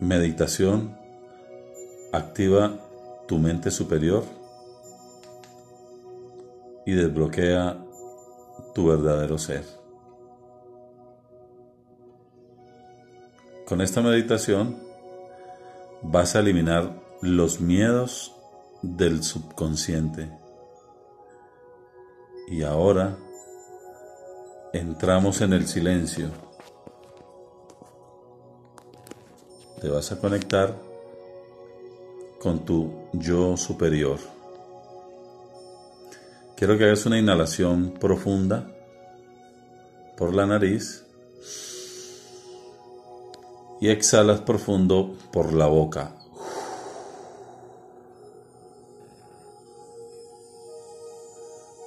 meditación activa tu mente superior y desbloquea tu verdadero ser. Con esta meditación vas a eliminar los miedos del subconsciente. Y ahora entramos en el silencio. Te vas a conectar con tu yo superior. Quiero que hagas una inhalación profunda por la nariz y exhalas profundo por la boca.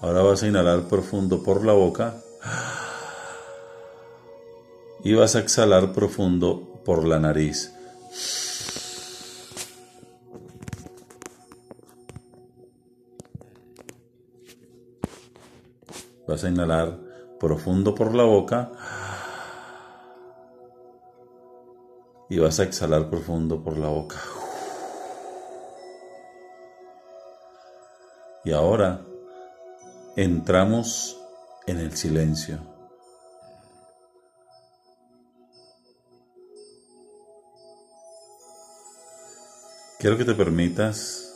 Ahora vas a inhalar profundo por la boca y vas a exhalar profundo por la nariz. Vas a inhalar profundo por la boca y vas a exhalar profundo por la boca. Y ahora entramos en el silencio. Quiero que te permitas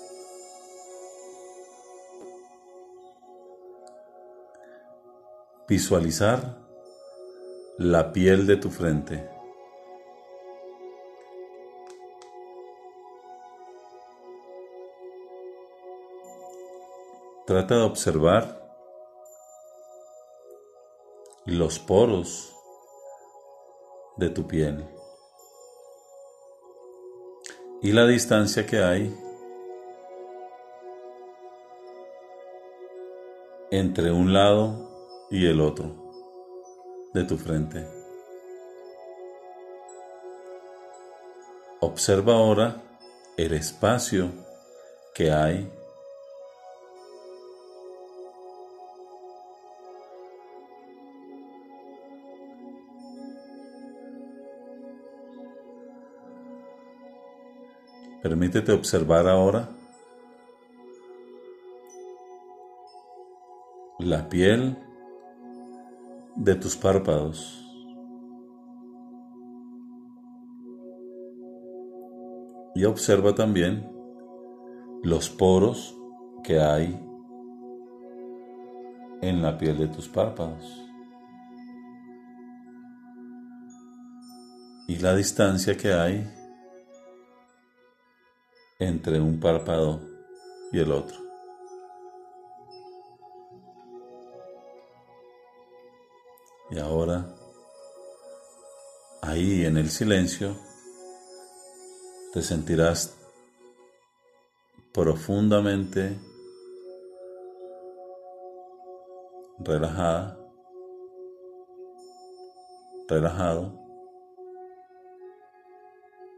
visualizar la piel de tu frente. Trata de observar los poros de tu piel y la distancia que hay entre un lado y el otro de tu frente. Observa ahora el espacio que hay Permítete observar ahora la piel de tus párpados. Y observa también los poros que hay en la piel de tus párpados. Y la distancia que hay entre un párpado y el otro. Y ahora, ahí en el silencio, te sentirás profundamente relajada, relajado,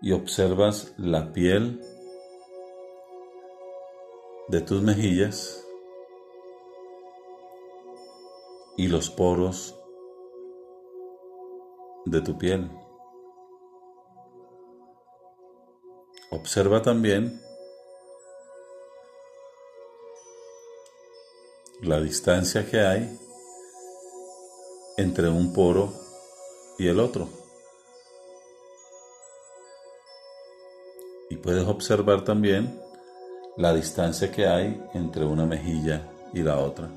y observas la piel de tus mejillas y los poros de tu piel. Observa también la distancia que hay entre un poro y el otro. Y puedes observar también la distancia que hay entre una mejilla y la otra.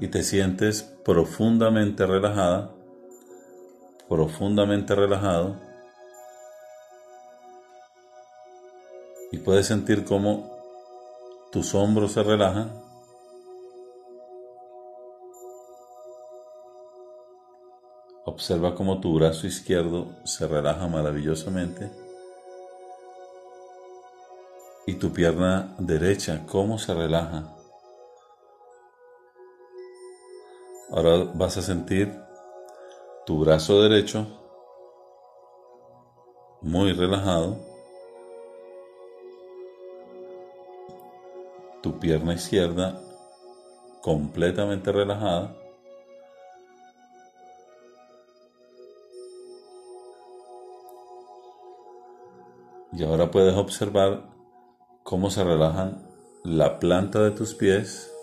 Y te sientes profundamente relajada, profundamente relajado. Y puedes sentir cómo tus hombros se relajan. Observa cómo tu brazo izquierdo se relaja maravillosamente y tu pierna derecha, cómo se relaja. Ahora vas a sentir tu brazo derecho muy relajado, tu pierna izquierda completamente relajada. Y ahora puedes observar cómo se relajan la planta de tus pies,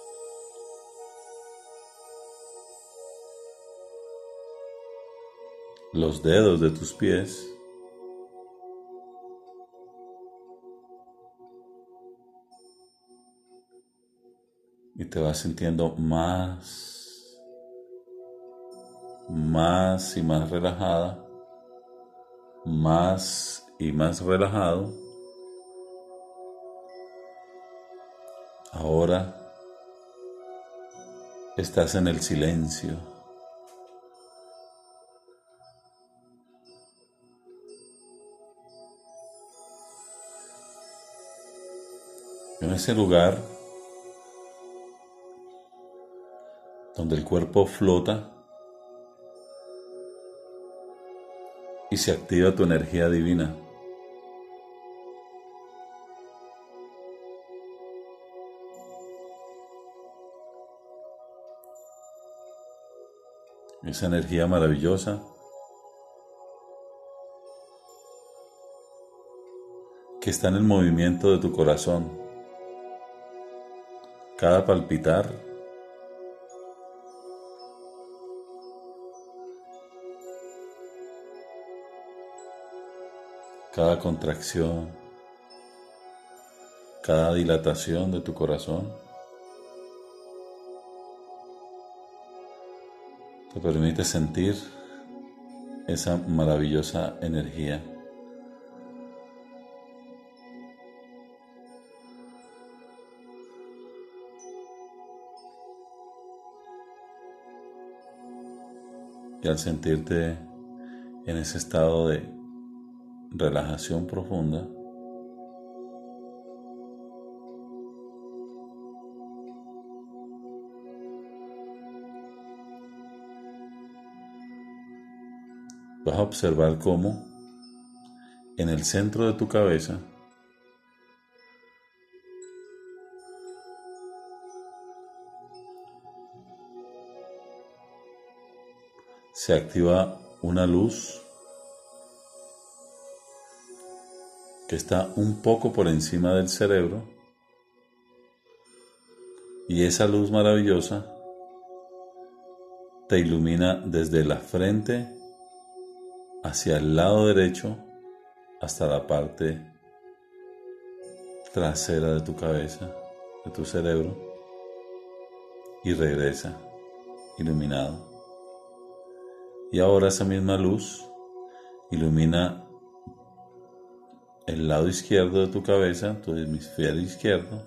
los dedos de tus pies, y te vas sintiendo más, más y más relajada, más y más relajado. Ahora estás en el silencio. En ese lugar donde el cuerpo flota y se activa tu energía divina. Esa energía maravillosa que está en el movimiento de tu corazón. Cada palpitar cada contracción, cada dilatación de tu corazón. Te permite sentir esa maravillosa energía. Y al sentirte en ese estado de relajación profunda. Vas a observar cómo en el centro de tu cabeza se activa una luz que está un poco por encima del cerebro y esa luz maravillosa te ilumina desde la frente hacia el lado derecho hasta la parte trasera de tu cabeza, de tu cerebro y regresa iluminado. Y ahora esa misma luz ilumina el lado izquierdo de tu cabeza, tu hemisferio izquierdo,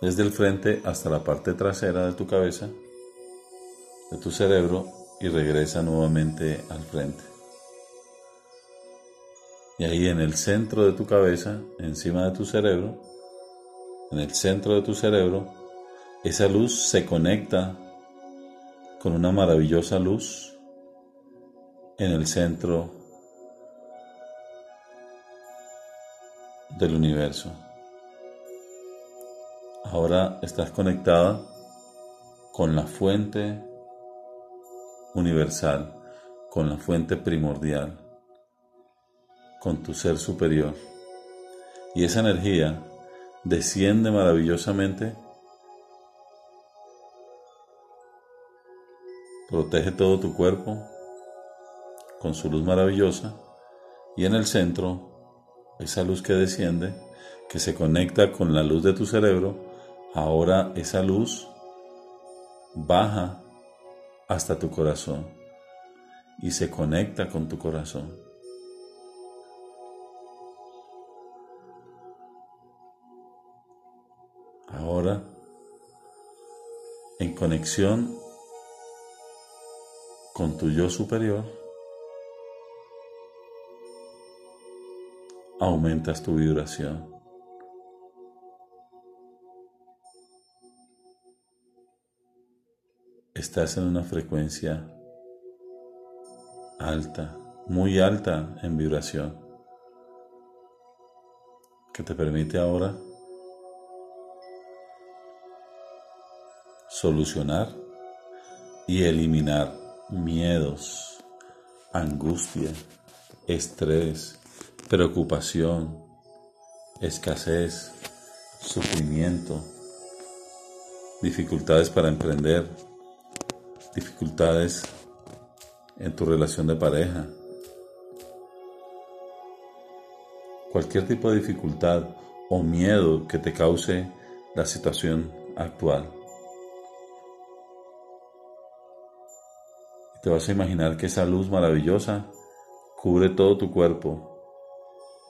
desde el frente hasta la parte trasera de tu cabeza, de tu cerebro, y regresa nuevamente al frente. Y ahí en el centro de tu cabeza, encima de tu cerebro, en el centro de tu cerebro, esa luz se conecta con una maravillosa luz en el centro del universo. Ahora estás conectada con la fuente universal, con la fuente primordial, con tu ser superior. Y esa energía desciende maravillosamente, protege todo tu cuerpo con su luz maravillosa y en el centro esa luz que desciende, que se conecta con la luz de tu cerebro, ahora esa luz baja hasta tu corazón y se conecta con tu corazón. En conexión con tu yo superior, aumentas tu vibración. Estás en una frecuencia alta, muy alta en vibración, que te permite ahora solucionar y eliminar miedos, angustia, estrés, preocupación, escasez, sufrimiento, dificultades para emprender, dificultades en tu relación de pareja, cualquier tipo de dificultad o miedo que te cause la situación actual. Te vas a imaginar que esa luz maravillosa cubre todo tu cuerpo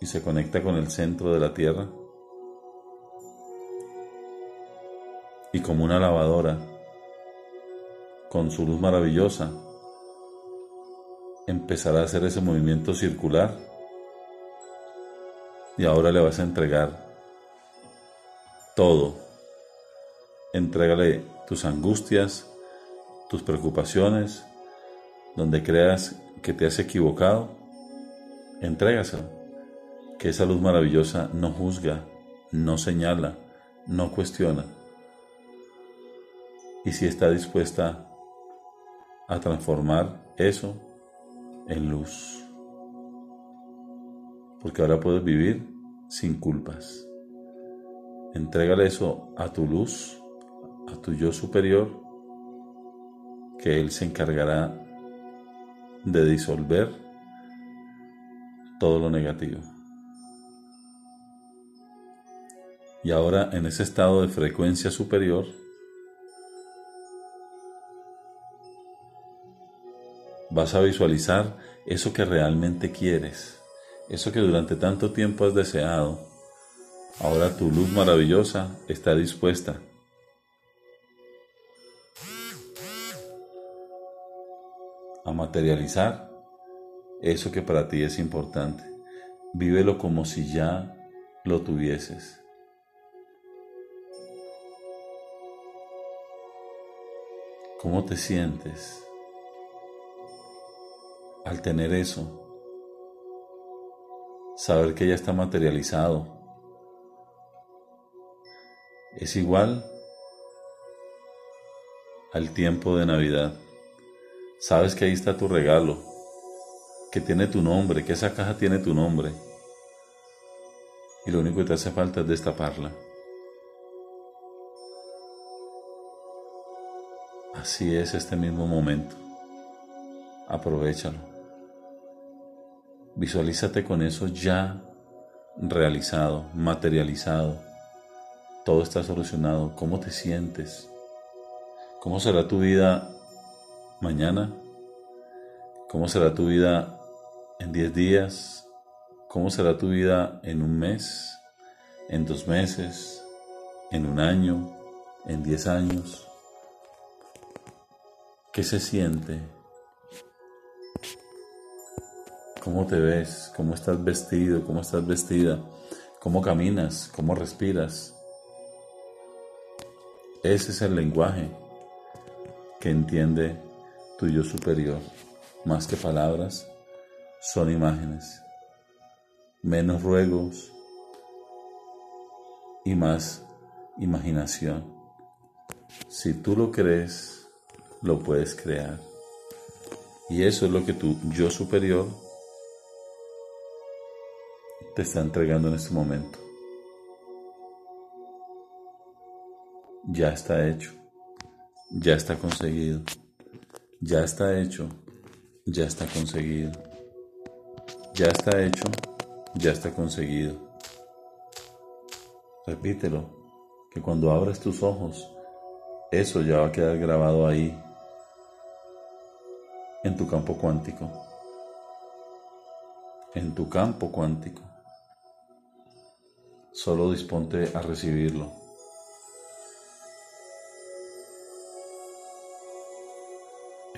y se conecta con el centro de la tierra. Y como una lavadora, con su luz maravillosa, empezará a hacer ese movimiento circular y ahora le vas a entregar todo. Entrégale tus angustias, tus preocupaciones, donde creas que te has equivocado, entrégaselo. Que esa luz maravillosa no juzga, no señala, no cuestiona. Y si está dispuesta a transformar eso en luz porque ahora puedes vivir sin culpas. Entrégale eso a tu luz, a tu yo superior, que Él se encargará de disolver todo lo negativo. Y ahora en ese estado de frecuencia superior, vas a visualizar eso que realmente quieres eso que durante tanto tiempo has deseado, ahora tu luz maravillosa está dispuesta. Materializar eso que para ti es importante. Vívelo como si ya lo tuvieses. ¿Cómo te sientes al tener eso? saber que ya está materializado. Es igual al tiempo de Navidad. Sabes que ahí está tu regalo, que tiene tu nombre, que esa caja tiene tu nombre. Y lo único que te hace falta es destaparla. Así es este mismo momento. Aprovechalo. Visualízate con eso ya realizado, materializado. Todo está solucionado. ¿Cómo te sientes? ¿Cómo será tu vida mañana? ¿Cómo será tu vida en 10 días? ¿Cómo será tu vida en un mes? ¿En dos meses? ¿En un año? ¿En 10 años? ¿Qué se siente? cómo te ves, cómo estás vestido, cómo estás vestida, cómo caminas, cómo respiras. Ese es el lenguaje que entiende tu yo superior. Más que palabras, son imágenes. Menos ruegos y más imaginación. Si tú lo crees, lo puedes crear. Y eso es lo que tu yo superior te está entregando en este momento. Ya está hecho, ya está conseguido, ya está hecho, ya está conseguido, ya está hecho, ya está conseguido. Repítelo, que cuando abres tus ojos, eso ya va a quedar grabado ahí, en tu campo cuántico, en tu campo cuántico. Solo disponte a recibirlo.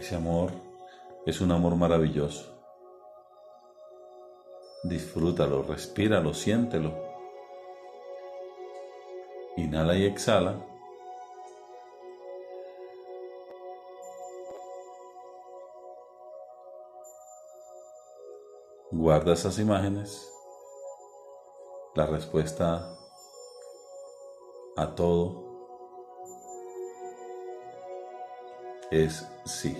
Ese amor es un amor maravilloso. Disfrútalo, respíralo, siéntelo. Inhala y exhala. Guarda esas imágenes la respuesta a todo es sí.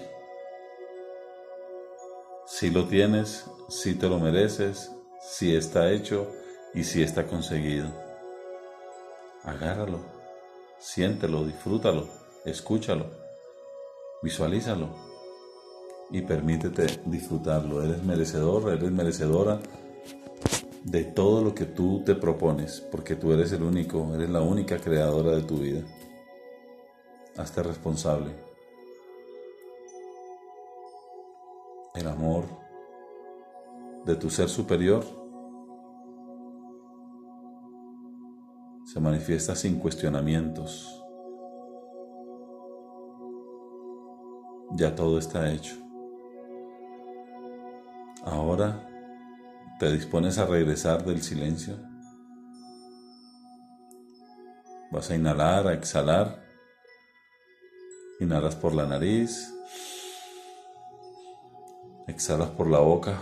Si lo tienes, si te lo mereces, si está hecho y si está conseguido. Agárralo, siéntelo, disfrútalo, escúchalo, visualízalo y permítete disfrutarlo. Eres merecedor, eres merecedora de todo lo que tú te propones, porque tú eres el único, eres la única creadora de tu vida. Hazte responsable. El amor de tu ser superior se manifiesta sin cuestionamientos. Ya todo está hecho. Ahora te dispones a regresar del silencio. Vas a inhalar, a exhalar. Inhalas por la nariz. Exhalas por la boca.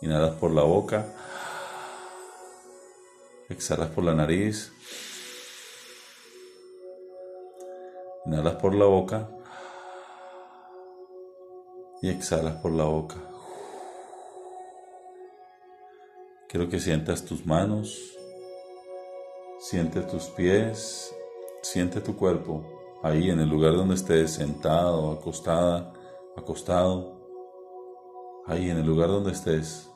Inhalas por la boca. Exhalas por la nariz. Inhalas por la boca y exhalas por la boca. Quiero que sientas tus manos, siente tus pies, siente tu cuerpo ahí en el lugar donde estés sentado, acostada, acostado, ahí en el lugar donde estés.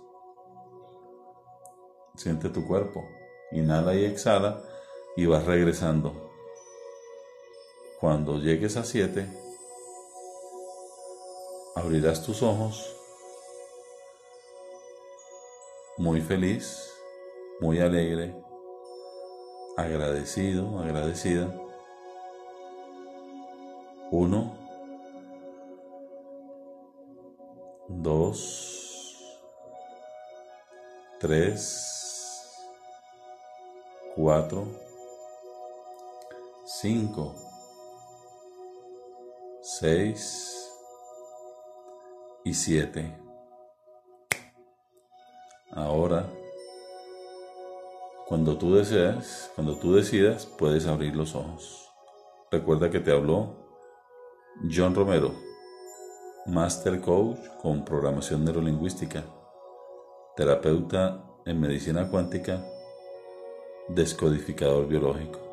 Siente tu cuerpo, inhala y exhala y vas regresando. Cuando llegues a siete, abrirás tus ojos muy feliz, muy alegre, agradecido, agradecida. Uno, dos, tres, cuatro, cinco, seis, y 7. Ahora, cuando tú deseas, cuando tú decidas, puedes abrir los ojos. Recuerda que te habló John Romero, Master Coach con programación neurolingüística, terapeuta en medicina cuántica, descodificador biológico.